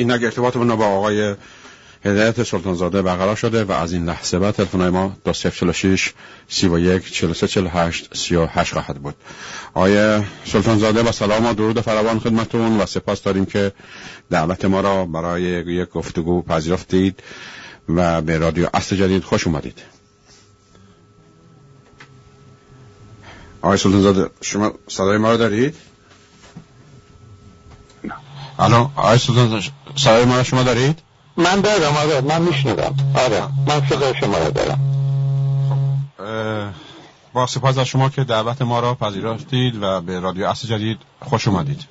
این ارتباطمون با آقای هدایت سلطانزاده برقرار شده و از این لحظه بعد تلفن ما دو سف 46 31 43 48 38 خواهد بود آقای سلطانزاده با سلام و درود فراوان خدمتون و سپاس داریم که دعوت ما را برای یک گفتگو پذیرفتید و به رادیو اصل جدید خوش اومدید آقای سلطانزاده شما صدای ما رو دارید؟ الو آقای سلطانزاده صدای ما شما دارید؟ من دارم آره من میشنوم. آره من صدا شما رو دارم. با سپاس از شما که دعوت ما را پذیرفتید و به رادیو اصل جدید خوش اومدید.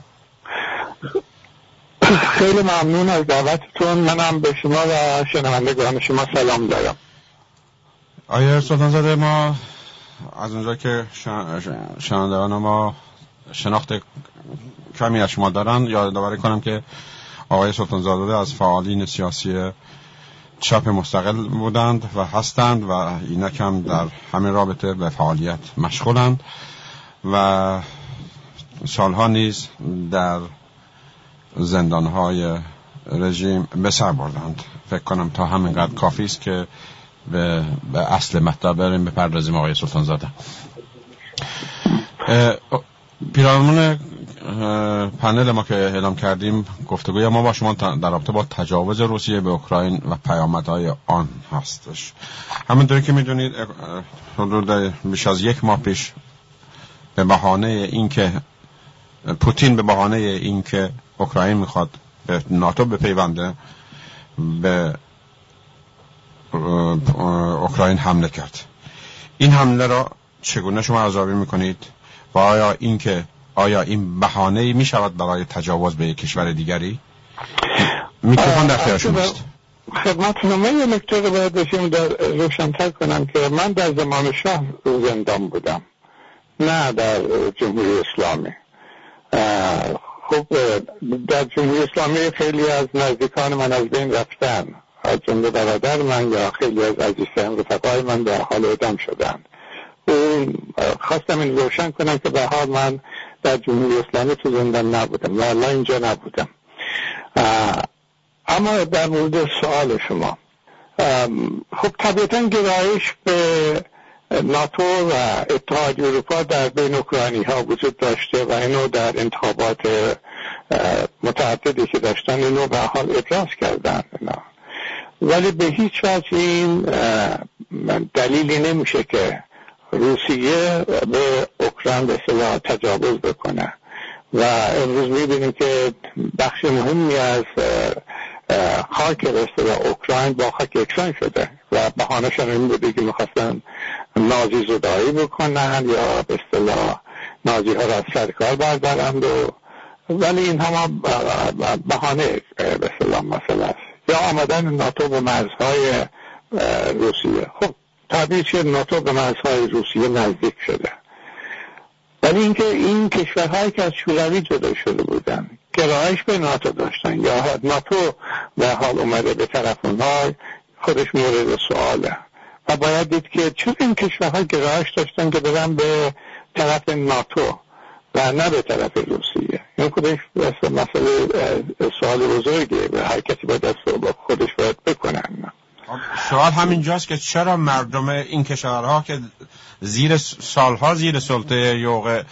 خیلی ممنون از دعوتتون. منم به شما و شنوندگان شما سلام دارم. آیا سلطان ما از اونجا که شنوندگان ما شناخت کمی از شما دارن. یادآوری کنم که آقای سلطان زاده از فعالین سیاسی چپ مستقل بودند و هستند و اینک هم در همین رابطه به فعالیت مشغولند و سالها نیز در زندانهای رژیم به سر بردند. فکر کنم تا همینقدر کافی است که به, به اصل مطلب بریم بپردازیم آقای سلطان زاده پیرامون پنل ما که اعلام کردیم گفتگوی ما با شما در رابطه با تجاوز روسیه به اوکراین و پیامدهای آن هستش. همونطوری که می‌دونید حدود بیش از یک ماه پیش به بهانه اینکه پوتین به بهانه اینکه اوکراین می‌خواد به ناتو بپیونده به اوکراین حمله کرد. این حمله را چگونه شما ارزیابی می‌کنید؟ و آیا اینکه آیا این بهانه می شود برای تجاوز به کشور دیگری؟ میکروفون در خیال شماست خدمتتون من یه نکته رو باید بشیم در روشنتر کنم که من در زمان شاه زندان بودم نه در جمهوری اسلامی. خب در جمهوری اسلامی خیلی از نزدیکان من از بین رفتن. از جمله برادر من یا خیلی از عزیزترین رفقای من در حال ادام شدن. خواستم این روشن کنم که به حال من در جمهوری اسلامی تو زندان نبودم و الان اینجا نبودم. اما در مورد سوال شما خب طبیعتا گرایش به ناتو و اتحاد اروپا در بین اوکراینی ها وجود داشته و اینو در انتخابات متعددی که داشتن اینو به حال ابراز کردن. ولی به هیچ وجه این دلیلی نمیشه که روسیه به اوکراین به تجاوز بکنه. و امروز می‌بینیم که بخش مهمی از خاک به اوکراین با خاک یکسان شده. و بهانهشان این بوده که می‌خواستن نازی زدایی بکنن یا به اصطلاح نازی ها را از سرکار بردارند و ولی این هم بهانه به اصطلاح مسئله است. یا آمدن ناتو به مرزهای روسیه. خب که ناتو به مرزهای روسیه نزدیک شده. ولی اینکه این کشورهایی که از شوروی جدا شده بودن گرایش به ناتو داشتن یا ناتو به حال اومده به طرف اونها خودش مورد سواله. و باید دید که چون این کشورها گرایش داشتن که برن به طرف ناتو و نه به طرف روسیه؟ این خودش مسئله سوال بزرگه و هر کسی باید خودش باید بکنن سوال همینجاست که چرا مردم این کشورها که زیر سالها زیر سلطه یوغ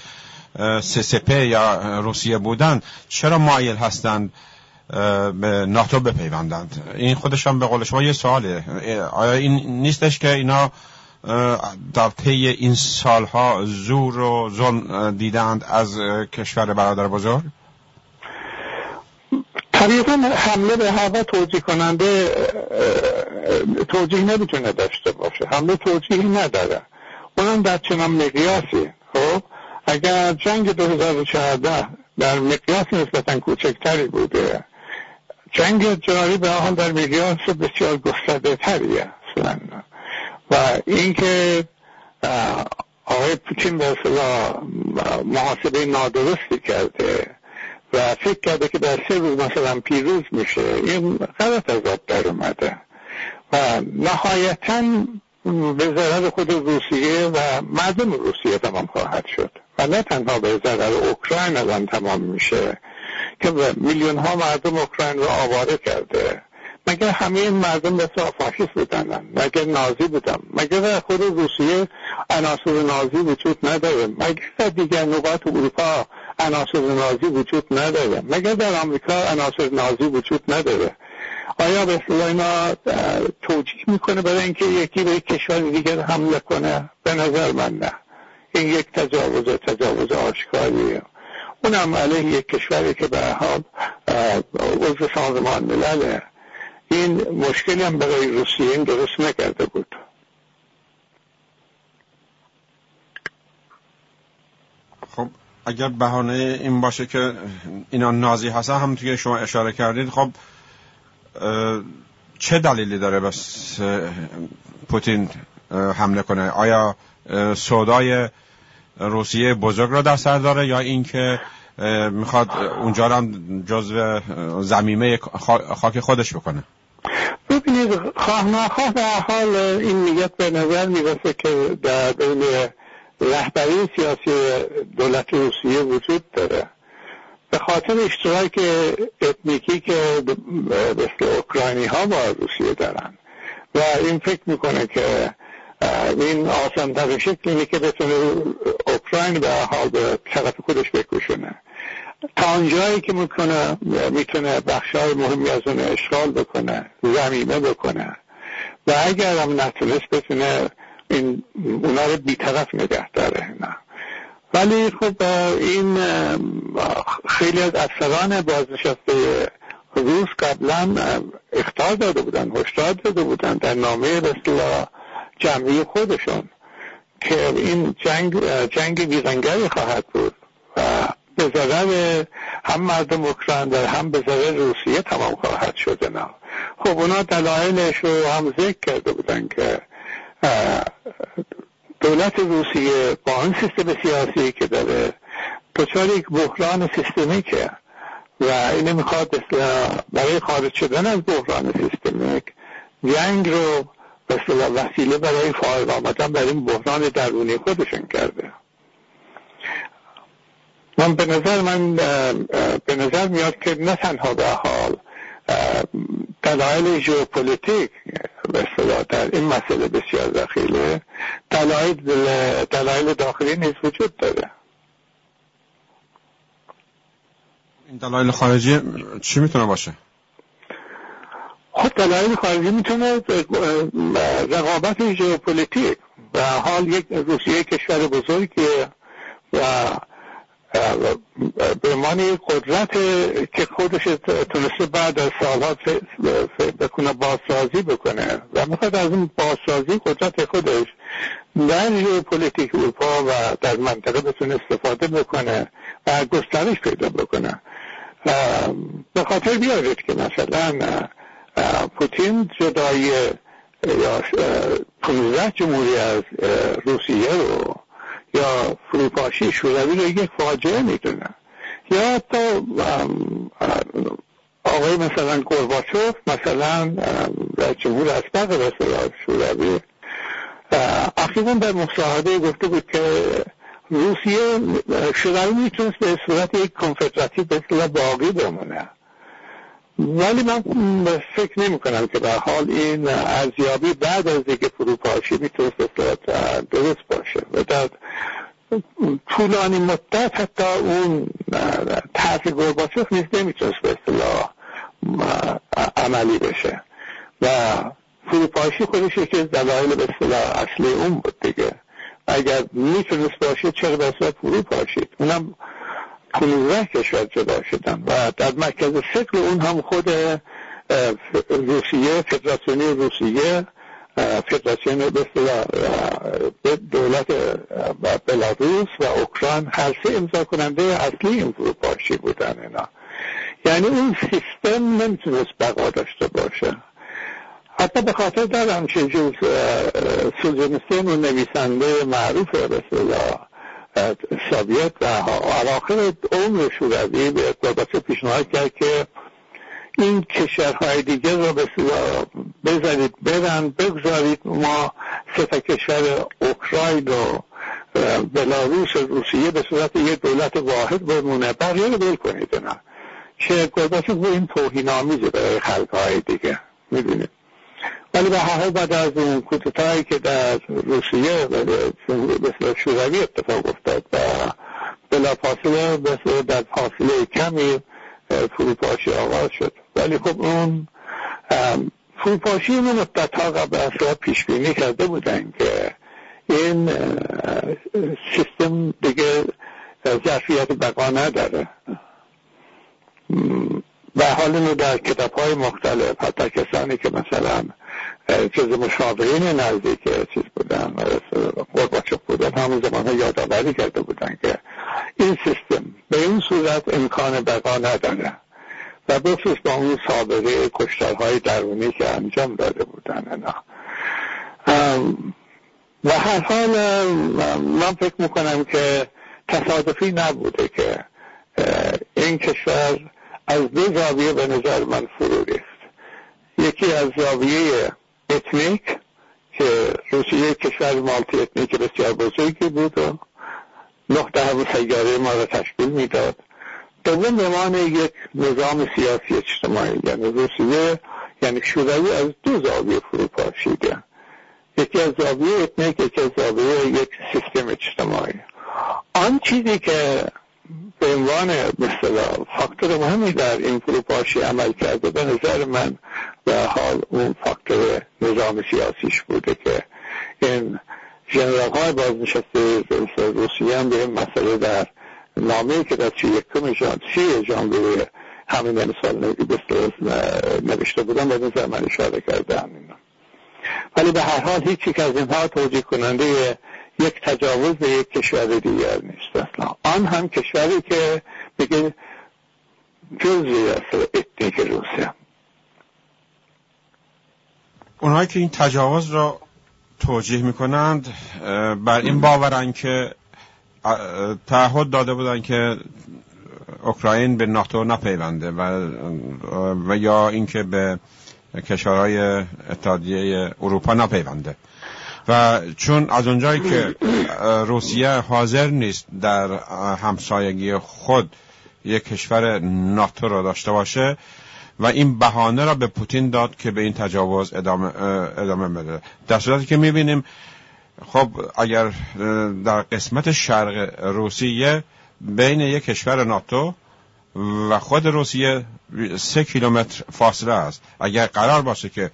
سسپه یا روسیه بودند چرا مایل هستند به ناتو بپیوندند؟ این خودشان به قول شما یه سواله. آیا این نیستش که اینا در طی این سالها زور و ظلم دیدند از کشور برادر بزرگ؟ طبیعتا حمله به هوا توجیه کننده توجیه نمی‌تونه داشته باشه. حمله توجیه نداره. اونم در چنان مقیاسی. خب اگر جنگ 2014 در مقیاس نسبتا کوچکتری بوده جنگ جاری به حال در مقیاس بسیار گسترده تریه و اینکه آقای پوتین به اصلا محاسبه نادرستی کرده فکر کرده که در سه روز مثلا پیروز میشه. این غلط از آب در اومده. و نهایتا به ضرر خود روسیه و مردم روسیه تمام خواهد شد. و نه تنها به ضرر اوکراین الان تمام میشه که میلیون ها مردم اوکراین رو آواره کرده. مگر همه این مردم مثل فاشیست بودن مگر نازی بودن؟ مگر خود روسیه عناصر نازی وجود نداره؟ مگر دیگر نقاط اروپا عناصر نازی وجود نداره. مگر در آمریکا عناصر نازی وجود نداره؟ آیا به اینا توجیه می‌کنه برای اینکه یکی به کشور دیگر حمله کنه؟ به نظر من نه. این یک تجاوز تجاوز آشکاریه اونم علیه یک کشوری که به حال عضو سازمان ملله. این مشکلی هم برای روسیه این درست نکرده بود. خب اگر بهانه این باشه که اینا نازی هستن هم که شما اشاره کردید خب چه دلیلی داره بس پوتین حمله کنه؟ آیا سودای روسیه بزرگ را در سر داره یا اینکه می‌خواد اونجا هم جزو زمیمه خاک خودش بکنه؟ ببینید خواه ناخواه در حال این نیت به نظر می‌رسه که در بین رهبری سیاسی دولت روسیه وجود داره. به خاطر اشتراک اتنیکی که مثل اوکراینی ها با روسیه دارن. و این فکر می‌کنه که این آسان شکل اینه که بتونه اوکراین به حال به طرف خودش بکشونه. تا آنجایی که می‌کنه می‌تونه بخشای مهمی از اون اشغال بکنه زمینه بکنه. و اگر هم نتونست بتونه این اونا رو بیطرف نگه داره. نه. ولی خب این خیلی از افسران بازنشسته روس قبلا اختار داده بودن هشدار داده بودن در نامه رسلا جمعی خودشون که این جنگ جنگ ویرانگری خواهد بود و به ضرر هم مردم اوکراین و هم به ضرر روسیه تمام خواهد شده نه خب اونا دلایلش رو هم ذکر کرده بودن که دولت روسیه با این سیستم سیاسی که داره دچار یک بحران سیستمیکه و اینه می‌خواد برای خارج شدن از بحران سیستمیک جنگ رو یه وسیله برای فائق آمدن برای این بحران درونی خودشون کرده. من به نظر من به نظر میاد که نه تنها به حال دلایل ژئوپلیتیک به در این مسئله بسیار دخیله دلایل دلایل داخلی نیز وجود داره. این دلایل خارجی چی می‌تونه باشه؟ خود خب دلایل خارجی می‌تونه رقابت ژئوپلیتیک و حال یک روسیه کشور بزرگیه و به یک قدرت که خودش تونسته بعد از سالها بکنه بازسازی بکنه و می‌خواد از این بازسازی قدرت خودش در پلیتیک اروپا و در منطقه بتونه استفاده بکنه و گسترش پیدا بکنه. به خاطر بیارید که مثلا پوتین جدای یا 15 جمهوری از روسیه رو یا فروپاشی شوروی رو یک فاجعه می‌دونن. یا حتی آقای مثلا گرباچوف مثلا جمهور اسبق مثلا شوروی. اخیرا در مصاحبه گفته بود که روسیه شوروی می‌تونست به صورت یک کنفدراتی به باقی بمونه. ولی من فکر نمی کنم که به حال این ارزیابی بعد از دیگه فروپاشی می‌تونست درست باشه. و در طولانی مدت حتی اون طرح گرباچوف نیز نمی‌تونست به اصطلاح عملی بشه. و فروپاشی خودش یکی از دلایل به اصطلاح اصلی اون بود دیگه. اگر می‌تونست باشه چرا به اصطلاح فرو پاشید اونم 15 کشور جدا شدن. و در مرکز فکر اون هم خود روسیه فدراسیونی روسیه فدراسیون به دولت بلاروس و اوکراین هر سه امضا کننده اصلی این فروپاشی بودن اینا؟ یعنی اون سیستم نمی‌تونست بقا داشته باشه. حتی به خاطر دارم که جز سوزنستین و نویسنده معروف به سوویت و اواخر عمر شوروی به گورباچوف پیشنهاد کرد که این کشورهای دیگه رو بذارید برن بگذارید. ما سه کشور اوکراین و بلاروس و روسیه به صورت یک دولت واحد بمونه. بقیه رو بل کنید نه که گورباچوف این توهین آمیزه برای خلقهای دیگه. می‌دونید؟ ولی به هر بعد از اون کودتایی که در روسیه مثل شوروی اتفاق افتاد و بلافاصله در فاصله کمی فروپاشی آغاز شد. ولی خب اون فروپاشی این مدت ها قبل از پیش بینی کرده بودن که این سیستم دیگه ظرفیت بقا نداره. و حال اینو در کتاب های مختلف حتی کسانی که مثلا جز مشاورین نزدیک چیز بودن قرباچوف بودن همون زمان یادآوری کرده بودن که این سیستم به این صورت امکان بقا نداره و بخصوص با اون سابقه کشتارهای درونی که انجام داده بودن اینا. و هر حال من فکر می‌کنم که تصادفی نبوده که این کشور از دو زاویه به نظر من فرو ریخت. یکی از زاویه ethnic که روسیه کشور multi ethnic بسیار بزرگی بود و نه دهم سیاره ما را تشکیل می‌داد. دوم به یک نظام سیاسی اجتماعی یعنی روسیه یعنی شوروی از دو زاویه فرو پاشیده. یکی از زاویه اتنیک یکی از زاویه یک سیستم اجتماعی. آن چیزی که به عنوان مثلا فاکتور مهمی در این فروپاشی عمل کرده به نظر من به حال اون فاکتور نظام سیاسیش بوده که این جنرال های بازنشسته روسیه هم به این مسئله در نامه که در سی یکم جان سی ژانویه همین سال نوشته بودن به نظر من اشاره کردن ولی به هر حال هیچی که از اینها توجیه کننده یک تجاوز به یک کشور دیگر نیست اصلا. آن هم کشوری که بگه جزی از اتنیک روسیه. اونهایی که این تجاوز را توجیه می‌کنند بر این باورن که تعهد داده بودن که اوکراین به ناتو نپیونده و, و یا اینکه به کشورهای اتحادیه اروپا نپیونده. و چون از اونجایی که روسیه حاضر نیست در همسایگی خود یک کشور ناتو را داشته باشه و این بهانه را به پوتین داد که به این تجاوز ادامه, ادامه بده. در صورتی که می‌بینیم خب اگر در قسمت شرق روسیه بین یک کشور ناتو و خود روسیه سه کیلومتر فاصله است. اگر قرار باشه که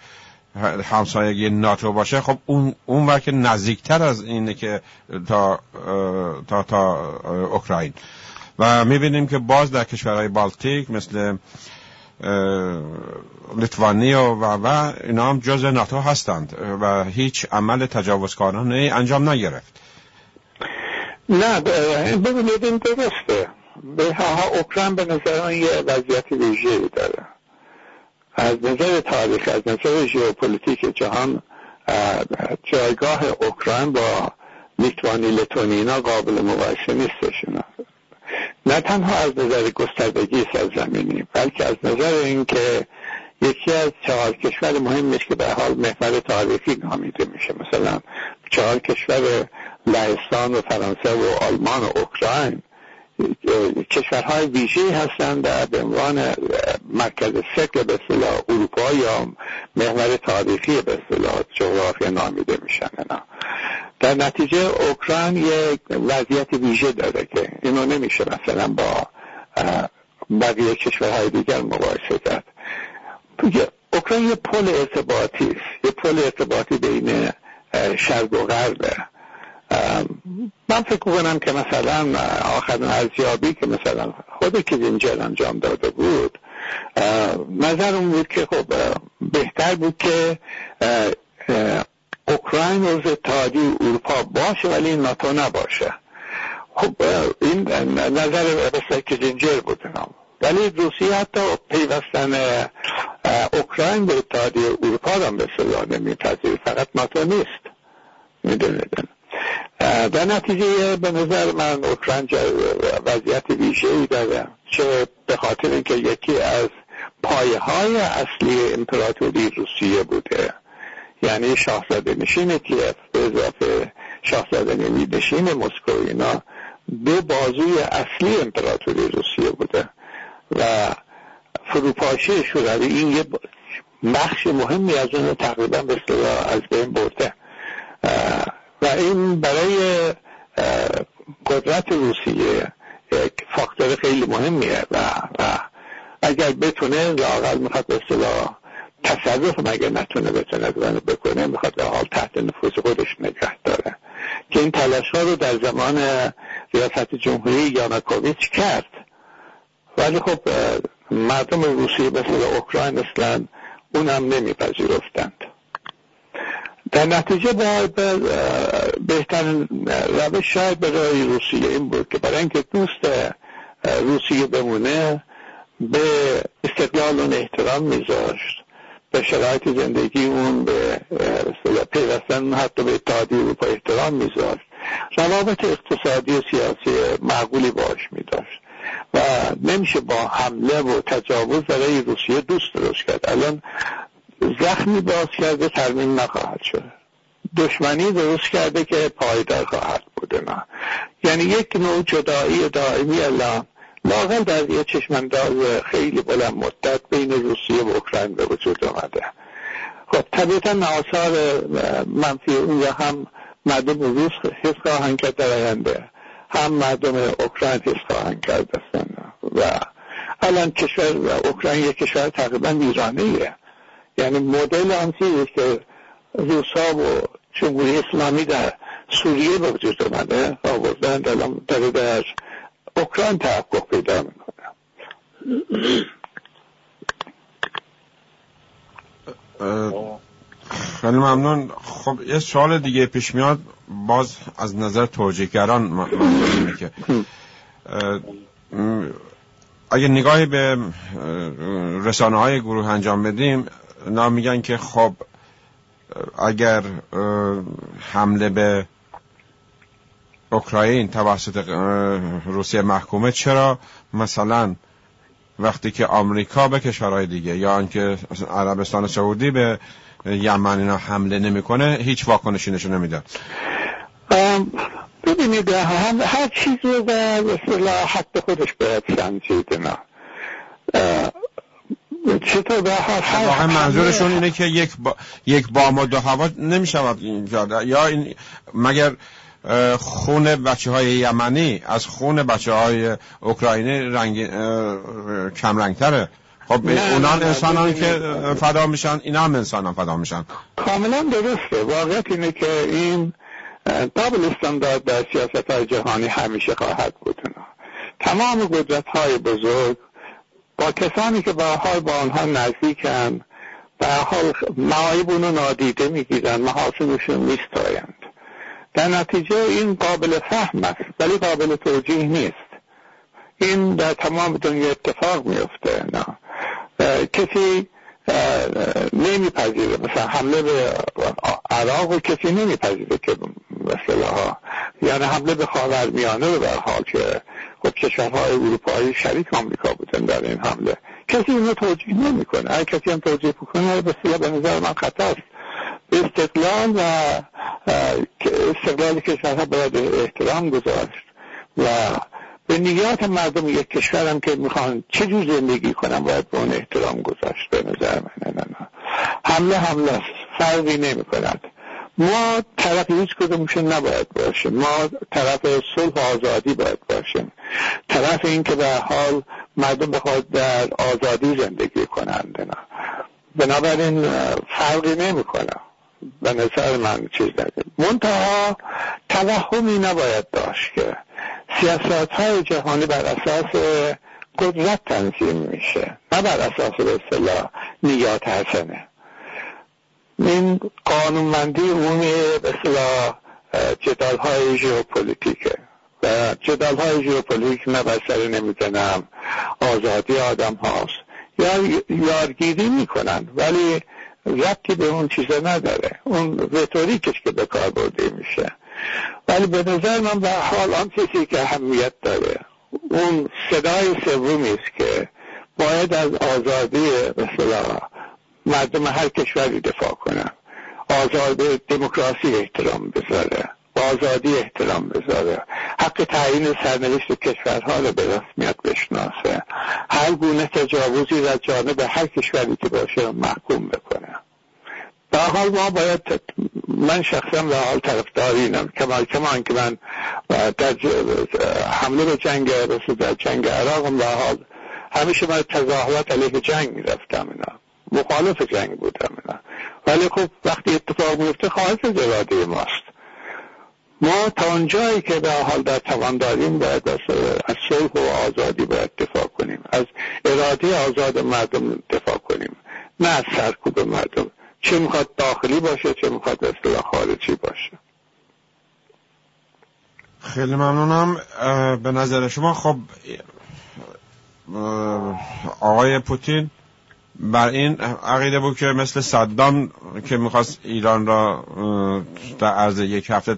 همسایگی ناتو باشه خب اون اون ور نزدیکتر از اینه که تا تا تا اوکراین. و می‌بینیم که باز در کشورهای بالتیک مثل لیتوانی و و اینا هم جز ناتو هستند و هیچ عمل تجاوزکارانه انجام نگرفت. نه ببینید این درسته. به ها اوکراین به نظر یه وضعیت ویژه‌ای داره. از نظر تاریخ از نظر ژئوپلیتیک جهان جایگاه اوکراین با لیتوانی لتونینا قابل مقایسه نیستش نه تنها از نظر گستردگی سرزمینی بلکه از نظر اینکه یکی از چهار کشور مهمش که به حال محور تاریخی نامیده میشه. مثلا چهار کشور لهستان و فرانسه و آلمان و اوکراین کشورهای ویژه هستند در عنوان مرکز فکر به اصطلاح اروپا یا محور تاریخی به اصطلاح جغرافیا نامیده میشن در نتیجه اوکراین یک وضعیت ویژه داره که اینو نمیشه مثلا با بقیه کشورهای دیگر مقایسه کرد. اوکراین یه پل ارتباطی است. یه پل ارتباطی بین شرق و غربه. من فکر کنم که مثلا آخرین ارزیابی که مثلا خود کلینجر انجام داده بود نظر اون بود که خب بهتر بود که اوکراین از اتحادی اروپا باشه ولی ناتو نباشه. خب این نظر کلینجر بود ولی روسیه حتی پیوستن اوکراین به اتحادیه اروپا را به صلاح نمیپذیر فقط ناتو نیست. می‌دونید؟ در نتیجه به نظر من اوکراین وضعیت ویژه ای داره. چه به خاطر اینکه یکی از پایه های اصلی امپراتوری روسیه بوده. یعنی شاهزاده نشین کیف به اضافه شاهزاده نشین مسکو اینا دو بازوی اصلی امپراتوری روسیه بوده. و فروپاشی شوروی این یه بخش مهمی از اون تقریبا به از بین برده. و این برای قدرت روسیه یک فاکتور خیلی مهمیه و, و اگر بتونه لاقل می‌خواد به اصطلاح تصرف مگه نتونه بتونه بکنه می‌خواد به حال تحت نفوذ خودش نگه داره. که این تلاش ها رو در زمان ریاست جمهوری یاناکوویچ کرد. ولی خب مردم روسیه مثل اوکراین اصلا اونم نمیپذیرفتند. در نتیجه باید بهترین روش شاید برای روسیه این بود که برای اینکه دوست روسیه بمونه به استقلال اون احترام میذاشت به شرایط زندگی اون به پیوستن حتی به اتحادیه اروپا احترام میذاشت. روابط اقتصادی و سیاسی معقولی باش میداشت. و نمیشه با حمله و تجاوز برای روسیه دوست درست کرد. الان زخمی باز کرده ترمیم نخواهد شد. دشمنی درست کرده که پایدار خواهد بوده نه یعنی یک نوع جدایی دائمی الان لاغل در یه چشمانداز خیلی بلند مدت بین روسیه و اوکراین به وجود آمده. خب طبیعتا آثار منفی اون را هم مردم روس حس خواهند کرد در آینده. هم مردم اوکراین حس خواهند کرد. و الان کشور اوکراین یک کشور تقریبا ویرانه یعنی مدل آن که روسا و جمهوری اسلامی در سوریه به وجود آمده آوردن داره در اوکراین تحقق پیدا می‌کنه. خیلی ممنون. خب یه سوال دیگه پیش میاد باز از نظر توجیهگران که اگه نگاهی به رسانه های گروه انجام بدیم نا میگن که خب اگر حمله به اوکراین توسط روسیه محکومه چرا؟ مثلا وقتی که آمریکا به کشورهای دیگه یا آنکه عربستان سعودی به یمن اینا حمله نمی‌کنه هیچ واکنشی نشون نمیده. ببینید هم هر چیز رو به حد خودش باید سنجید نه. چطور به هر منظورشون اینه که یک با... یک بام و دو هوا نمی‌شود یا این مگر خون بچه های یمنی از خون بچه های اوکراینی رنگ کم رنگتره خب اونان انسان که فدا میشن اینا هم انسان هم فدا میشن. کاملا درسته. واقعیت اینه که این دابل استاندارد در سیاست های جهانی همیشه خواهد بود. تمام قدرت های بزرگ با کسانی که به حال با آنها نزدیکن به حال معایب اونو نادیده می‌گیرن محاسنشون میستایند. در نتیجه این قابل فهم است ولی قابل توجیه نیست. این در تمام دنیا اتفاق میفته نه. کسی نمیپذیره. مثلا حمله به عراق و کسی نمیپذیره که مثلا ها. یعنی حمله به خاور میانه به حال که خب کشورهای اروپایی شریک آمریکا بودن در این حمله. کسی اینو توجیه نمی‌کنه. اگه کسی هم توجیه بکنه به به نظر من خطا است. استقلال و استقلال کشورها باید احترام گذاشت و به نیات مردم یک کشورم که می‌خوان چه جور زندگی کنم باید به اون احترام گذاشت. به نظر من نه نه حمله حمله است. فرقی نمی کند ما طرف هیچ کدومشون نباید باشیم. ما طرف صلح و آزادی باید باشیم. طرف این که به حال مردم بخواد در آزادی زندگی کنند. نه بنابراین فرقی نمی‌کنه. به نظر من چیز نده. منتها توهمی نباید داشت که سیاست های جهانی بر اساس قدرت تنظیم میشه نه بر اساس به اصطلاح نیات حسنه. این قانونمندی عمومی اصطلاح جدال های ژئوپلیتیکه. و جدال های ژئوپلیتیک نه بر سر نمی‌زنم. آزادی آدم هاست. یا یارگیری می‌کنن ولی ربطی به اون چیزا نداره. اون رتوریکش که به کار برده میشه. ولی به نظر من به حال آن چیزی که اهمیت داره اون صدای سومی است که باید از آزادی مثلا مردم هر کشوری دفاع کنن. آزاد دموکراسی احترام بذاره. با آزادی احترام بذاره. حق تعیین سرنوشت کشورها رو به رسمیت بشناسه. هر گونه تجاوزی در جانب هر کشوری که باشه محکوم بکنه. به حال ما باید من شخصا به حال طرفداری اینم کما کما که من در حمله به جنگ در جنگ عراق به حال همیشه من تظاهرات علیه جنگ می‌رفتم اینا. مخالف جنگ بودم اینا ولی خب وقتی اتفاق میفته خواهد اراده ماست. ما تا اونجایی که به حال در توان داریم باید از صلح و آزادی باید دفاع کنیم. از اراده آزاد مردم دفاع کنیم. نه از سرکوب مردم. چه می‌خواد داخلی باشه چه می‌خواد اصطلاح خارجی باشه. خیلی ممنونم. به نظر شما خب آقای پوتین بر این عقیده بود که مثل صدام که می‌خواست ایران را در عرض یک هفته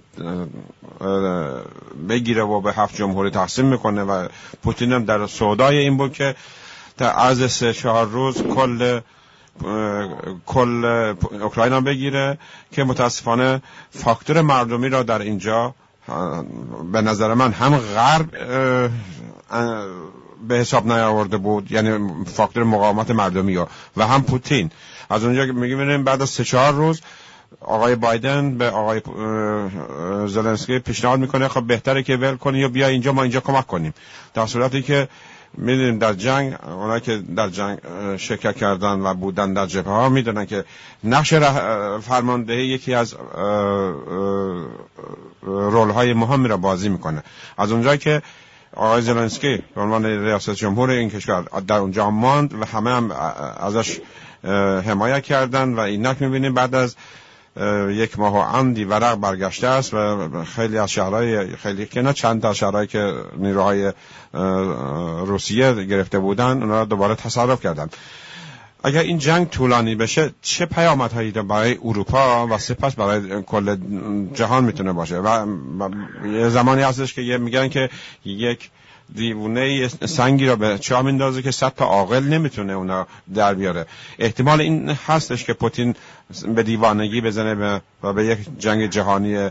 بگیره و به هفت جمهوری تقسیم می‌کنه و پوتین هم در سودای این بود که در عرض سه چهار روز کل کل اوکراین بگیره که متاسفانه فاکتور مردمی را در اینجا به نظر من هم غرب به حساب نیاورده بود یعنی فاکتور مقاومت مردمی ها. و هم پوتین. از اونجا که میگیم بعد از سه چهار روز آقای بایدن به آقای زلنسکی پیشنهاد می‌کنه خب بهتره که ول کنی یا بیا اینجا ما اینجا کمک کنیم. در صورتی که می‌دونیم در جنگ اونایی که در جنگ شرکت کردن و بودن در جبهه ها می‌دونن که نقش فرماندهی یکی از رول های مهمی را بازی می‌کنه. از اونجایی که آقای زلنسکی به عنوان ریاست جمهور این کشور در اونجا ماند و همه هم ازش حمایت کردن و اینک می‌بینیم بعد از یک ماه و اندی ورق برگشته است و خیلی از شهرهای خیلی که نه چند تا شهرهایی که نیروهای روسیه گرفته بودن اونا را دوباره تصرف کردن اگر این جنگ طولانی بشه چه پیامدهایی برای اروپا و سپس برای کل جهان می‌تونه باشه؟ و یه زمانی هستش که یه میگن که یک دیوونه سنگی را به چاه میندازه که صد تا عاقل نمی‌تونه اونا در بیاره. احتمال این هستش که پوتین به دیوانگی بزنه و به یک جنگ جهانی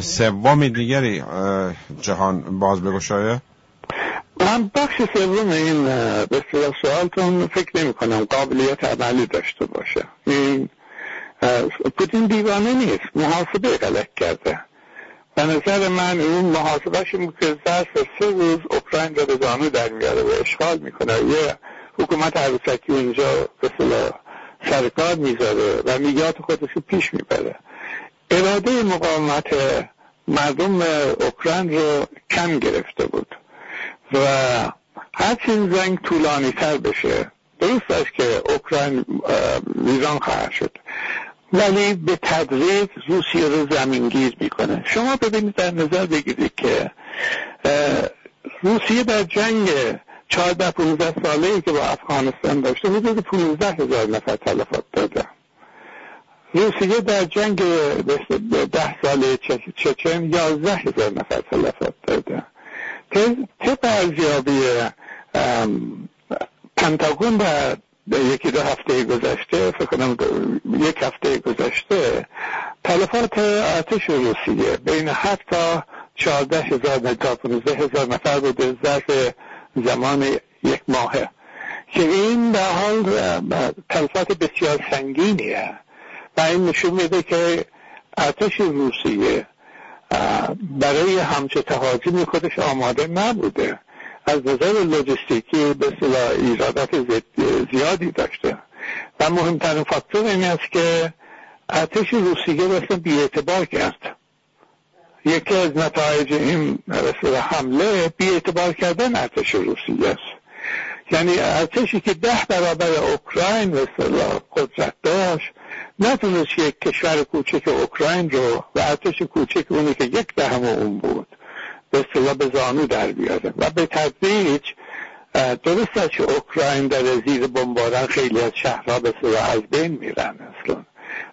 سوم دیگری جهان باز بگشایه. من بخش سوم این به سوالتون فکر نمی کنم قابلیت عملی داشته باشه. این پوتین دیوانه نیست محاسبه غلط کرده. به نظر من اون محاسبهش که ظرف سه روز اوکراین را به زانو در میاره و اشغال می‌کنه. یه حکومت عروسکی اونجا به سرکار می‌ذاره و میگات خودش رو پیش می‌بره. اراده مقاومت مردم اوکراین رو کم گرفته بود. و هرچی زنگ طولانی تر بشه. درست است که اوکراین ویران خواهد شد. ولی به تدریج روسیه رو زمینگیر می‌کنه. شما ببینید در نظر بگیرید که روسیه در جنگ 14 15 ساله ای که با افغانستان داشته حدود 15 هزار نفر تلفات داده. روسیه در جنگ ده ساله چچن 11 هزار نفر تلفات داده. طبق ارزیابی پنتاگون در یکی دو هفته گذشته فکر کنم یک هفته گذشته تلفات ارتش روسیه بین 7 تا 14 هزار تا 15 هزار نفر بوده ظرف زمان یک ماهه. که این به حال تلفات بسیار سنگینیه. و این نشون میده که ارتش روسیه برای همچه تهاجمی خودش آماده نبوده. از نظر لوجستیکی به ایرادات زیادی داشته. و مهمترین فاکتور این است که ارتش روسیه مثل بیاعتبار کرد. یکی از نتایج این حمله بیاعتبار کردن ارتش روسیه است. یعنی ارتشی که ده برابر اوکراین مثلا قدرت داشت نتونست یک کشور کوچک اوکراین رو و ارتش کوچک اونی که یک دهم اون بود به اصطلاح به زانو در بیاره. و به تدریج درست است که اوکراین در زیر بمباران خیلی از شهرها به اصطلاح از بین میرن اصلا.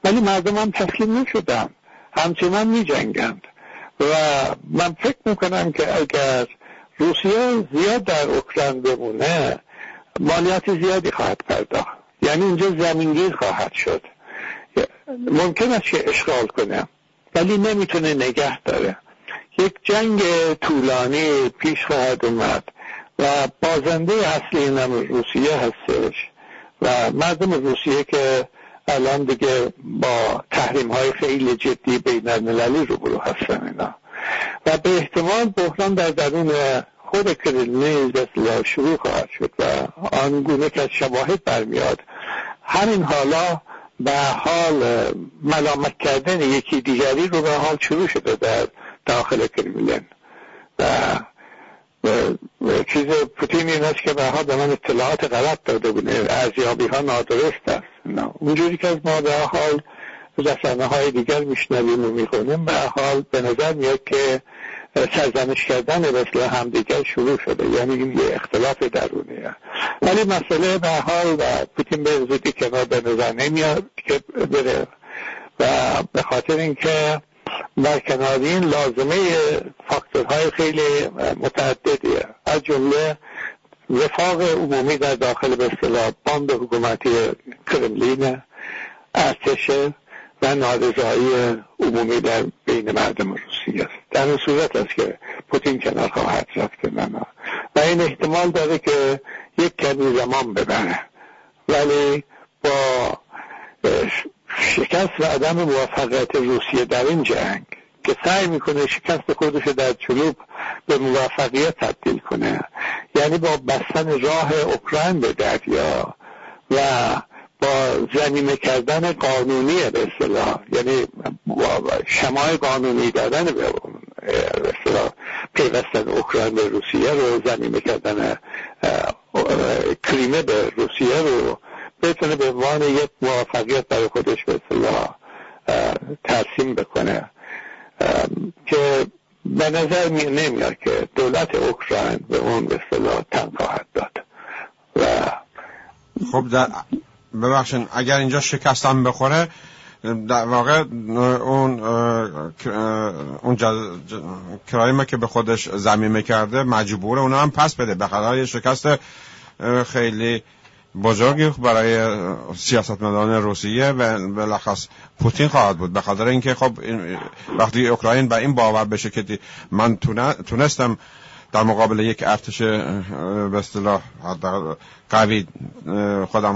ولی مردم هم تسلیم نشدن. همچنان می جنگند و من فکر می‌کنم که اگر روسیه زیاد در اوکراین بمونه مالیات زیادی خواهد پرداخت. یعنی اینجا زمینگیر خواهد شد. ممکن است که اشغال کنه. ولی نمی‌تونه نگه داره. یک جنگ طولانی پیش خواهد اومد و بازنده اصلی این روسیه هستش. و مردم روسیه که الان دیگه با تحریم های خیلی جدی بین المللی روبرو هستن اینا. و به احتمال بحران در درون خود کرملین شروع خواهد شد و آنگونه که شواهد برمیاد. همین حالا به حال ملامت کردن یکی دیگری رو به حال شروع شده در داخل کرملین و چیز پوتین این است که به حال به من اطلاعات غلط داده بوده ارزیابی ها نادرست است. اونجوری که از ما به حال رسانه های دیگر میشنویم و می‌خونیم به حال به نظر میاد که سرزنش کردن به همدیگر شروع شده. یعنی یه اختلاف درونیه. ولی مسئله به حال و پوتین به زودی کنار به نظر نمیاد که بره. و به خاطر اینکه در کنار این لازمه فاکتورهای خیلی متعددیه. از جمله وفاق عمومی در داخل به اصطلاح باند حکومتی کرملین ارتش و نارضایی عمومی در بین مردم روسیه است. در این صورت است که پوتین کنار خواهد رفت من و این احتمال داره که یک کمی زمان ببره. ولی با شکست و عدم موفقیت روسیه در این جنگ که سعی می‌کنه شکست خودش در جنوب به موفقیت تبدیل کنه یعنی با بستن راه اوکراین به دریا و زمینه کردن قانونی به اصطلاح یعنی شمای قانونی دادن به اصطلاح پیوستن اوکراین به روسیه رو زمینه کردن کریمه به روسیه رو بتونه به عنوان یک موفقیت برای خودش به اصطلاح ترسیم بکنه. که به نظر نمیاد که دولت اوکراین به اون به اصطلاح تن خواهد داد. و خب در ببخشن اگر اینجا شکستم بخوره در واقع اون اون کرایمه که به خودش زمینه کرده مجبوره اونا هم پس بده. به خاطر شکست خیلی بزرگی برای سیاستمداران روسیه و بلخص پوتین خواهد بود. به خاطر اینکه خب وقتی اوکراین به این باور بشه که من تونستم در مقابل یک ارتش به اصطلاح قوی خودم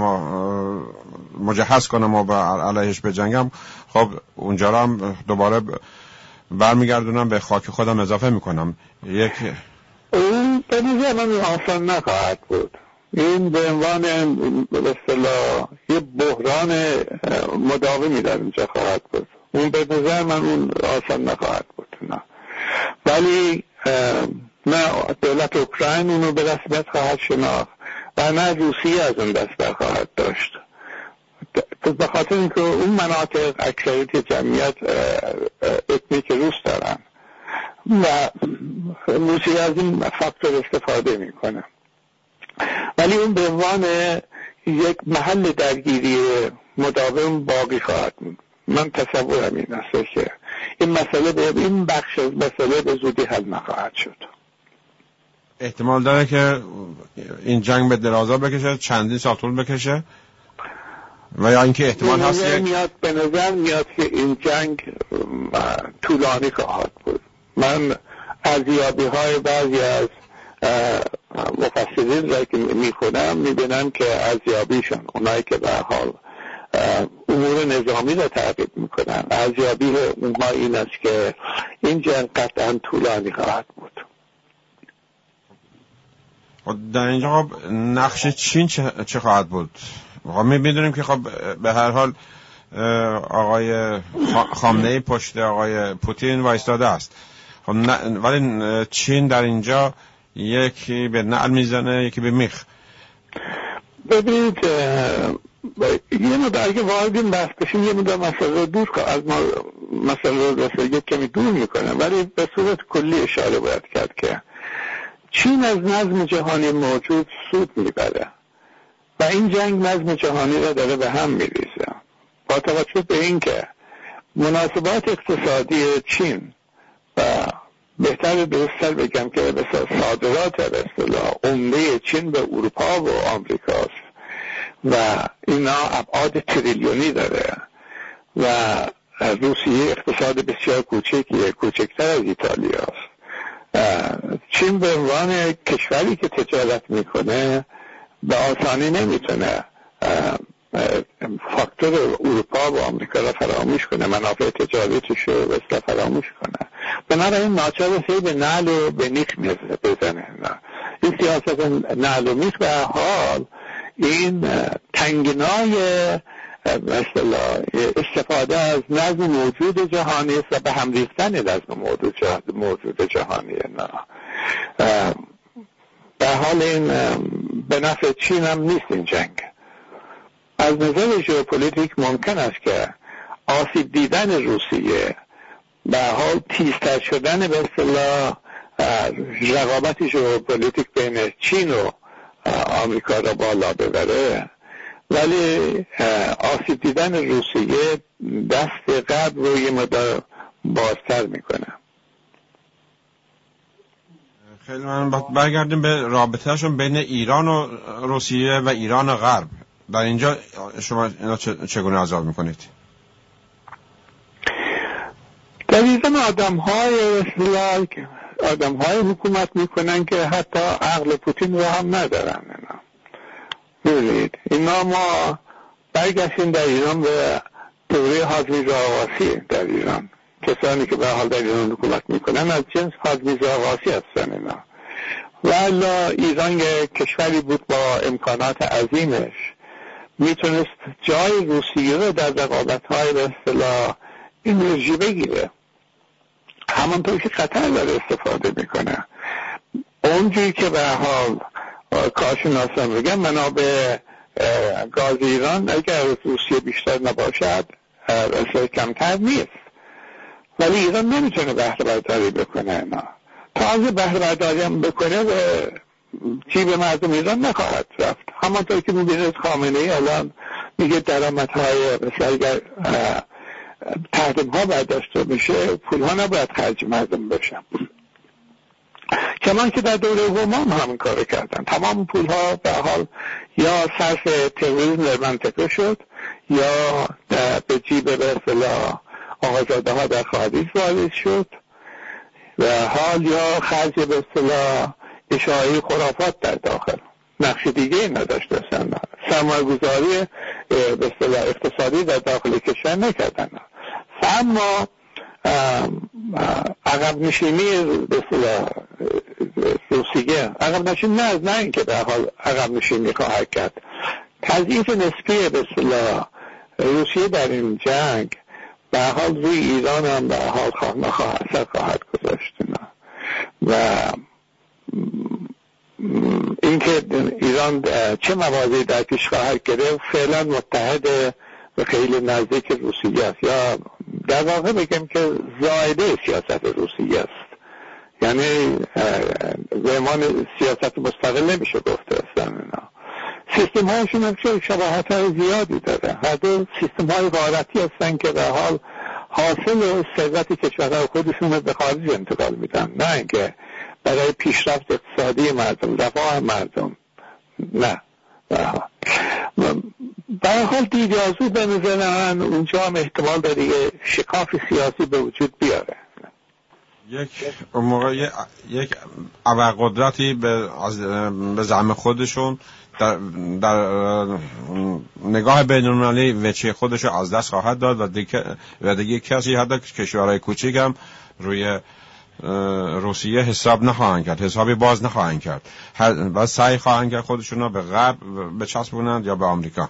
مجهز کنم و علیهش بجنگم. خب اونجا رو هم دوباره برمیگردونم به خاک خودم اضافه می‌کنم. یک اون به من آسان نخواهد بود. این به عنوان به یه بحران مداومی در اینجا خواهد بود. اون به نظر من اون آسان نخواهد بود نه. ولی نه دولت اوکراین اونو به رسمیت خواهد شناخت. و نه روسیه از اون دست خواهد برداشت. به خاطر اینکه اون مناطق اکثریت جمعیت اتنیک روس دارن. و روسیه از این فاکتور استفاده می‌کنه. ولی اون به عنوان یک محل درگیری مداوم باقی خواهد من تصورم این است که این مسئله به این بخش از مسئله به زودی حل نخواهد شد. احتمال داره که این جنگ به درازا بکشه چندین سال طول بکشه. و یا اینکه احتمال هست میاد به نظر میاد که این جنگ طولانی خواهد بود. من ارزیابی های بعضی از مفسرین را که می‌خونم می‌بینم که ارزیابیشون اونایی که به حال امور نظامی را تعقیب می‌کنن. ارزیابی اونها این است که این جنگ قطعا طولانی خواهد بود. در اینجا خب نقش چین چه خواهد بود؟ خب می‌دونیم که خب به هر حال آقای خامنه پشت آقای پوتین وایستاده است. خب ولی چین در اینجا یکی به نعل می‌زنه یکی به میخ. ببینید یه مدار اگه وارد این بحث بشیم یه مدار مسئله دور از ما مسئله یک کمی دور می‌کنه. ولی به صورت کلی اشاره باید کرد که چین از نظم جهانی موجود سود می‌بره و این جنگ نظم جهانی را داره به هم میریزه. با توجه به اینکه مناسبات اقتصادی چین و بهتر درستتر بگم که به صادرات به عمده چین به اروپا و آمریکاست و اینا ابعاد تریلیونی داره و روسیه اقتصاد بسیار کوچکیه کوچکتر از ایتالیا است. چین به عنوان کشوری که تجارت می‌کنه به آسانی نمی‌تونه فاکتور اروپا و آمریکا را فراموش کنه منافع تجاریتش رو بسیار فراموش کنه. بنابراین ناچار هی به نعل و به نیخ بزنه. این سیاست نعل و نیخ به حال این تنگنای مثلا استفاده از نظم موجود جهانی است و به هم ریختن نظم موجود جهانی نه به حال این به نفع چین هم نیست این جنگ. از نظر ژئوپلیتیک ممکن است که آسیب دیدن روسیه به حال تیزتر شدن به اصطلاح رقابت ژئوپلیتیک بین چین و آمریکا را بالا ببره. ولی آسیب دیدن روسیه دست قبل رو یه مدار بازتر می‌کنه. خیلی من برگردیم به رابطهشون بین ایران و روسیه و ایران و غرب. در اینجا شما اینا چگونه عذاب می‌کنید؟ در ایران آدم های آدم های حکومت می‌کنن که حتی عقل پوتین رو هم ندارن اینا. ببینید اینا ما برگشتیم در ایران به دوره حاضری آقاسی در ایران. کسانی که به حال در ایران حکومت می‌کنن از جنس حاضری آقاسی هستن اینا. و ایران یک کشوری بود با امکانات عظیمش. می‌تونست جای روسیه رو در رقابت های به اصطلاح انرژی بگیره. همانطور که قطر داره استفاده می‌کنه. اونجوری که به حال کارشناسان میگن منابع گاز ایران اگر روسیه بیشتر نباشد اصلا کمتر نیست. ولی ایران نمی‌تونه بهره برداری بکنه اینا. تازه بهره برداری هم بکنه و جیب مردم ایران نخواهد رفت. همانطور که می‌بینید خامنه ای الان میگه درآمدهای مثل اگر تحریم ها برداشته میشه پول ها نباید خرج مردم بشن. کمان که در دوره همام همین کار کردن. تمام پول ها به حال یا صرف تروریسم در منطقه شد یا به جیب به اصطلاح آقازاده ها در خارج وارد شد و حال یا خرج به اصطلاح اشاعی خرافات در داخل. نقش دیگه نداشت اصلا سرمایه گذاری به اصطلاح اقتصادی در داخل کشور نکردن. اما عقب نشینی به روسیه عقب نشینی نه نه اینکه در حال عقب نشینی خواهد کرد. تضعیف نسبی به اصطلاح روسیه در این جنگ به حال روی ایران هم به حال خواهد خواهد گذاشت. و اینکه ایران چه موازی در پیش خواهد گرفت فعلا متحد و خیلی نزدیک روسیه است. یا در واقع بگم که زایده سیاست روسیه است. یعنی زمان سیاست مستقل نمیشه گفته اصلا اینا. سیستم هایشون هم شباهت های زیادی داره. هر دو سیستم های غارتی هستن که به حال حاصل ثروت کشورهای خودشون به خارج انتقال میدن. نه اینکه برای پیشرفت اقتصادی مردم رفاه مردم. نه. به حال دیگازو به نظر من اونجا هم احتمال داره یه شکاف سیاسی به وجود بیاره. یک موقع یک قدرتی به, به زعم خودشون در, در نگاه بینالمللی وچه خودش از دست خواهد داد و دیگه, و دیگه کسی حتی کشورهای کوچیک هم روی روسیه حساب نخواهند کرد حسابی باز نخواهند کرد. و سعی خواهند کرد خودشون رو به غرب بچسبونند یا به آمریکا.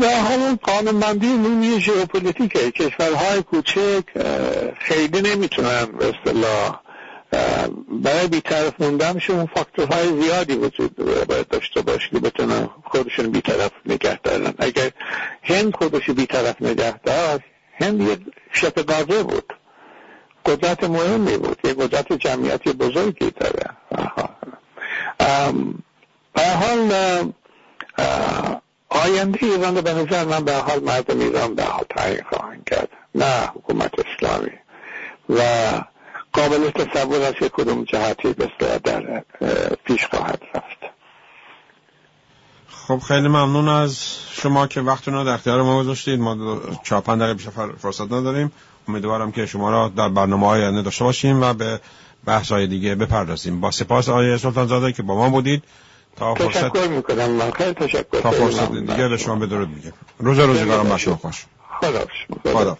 و همون قانونمندی نومی ژئوپلیتیکه. کشورهای کوچک خیلی نمی‌تونن به اصطلاح برای بیطرف موندنشون فاکتورهای زیادی وجود باید داشته باشی بتونن خودشون بیطرف نگه دارن. اگر هند خودش بیطرف نگه داشت هند یه شبه بود. قدرت مهمی بود. یه قدرت جمعیتی بزرگی داره. به حال آینده ایران به نظر من به حال مردم ایران به حال تعیین خواهند کرد. نه حکومت اسلامی. و قابل تصور از که کدوم جهتی بسته در پیش خواهد رفت. خب خیلی ممنون از شما که وقت رو در اختیار ما گذاشتید. ما چاپن پنج دقیقه بیشتر فرصت نداریم. امیدوارم که شما را در برنامه های آینده داشته باشیم و به بحث های دیگه بپردازیم. با سپاس آقای سلطان زاده که با ما بودید. تا فرصت تشکر می‌کنم من. خیلی تشکر تا فرصت دیگه به شما بدرود میگم. روز روزگارم باشو خوش خدا خدا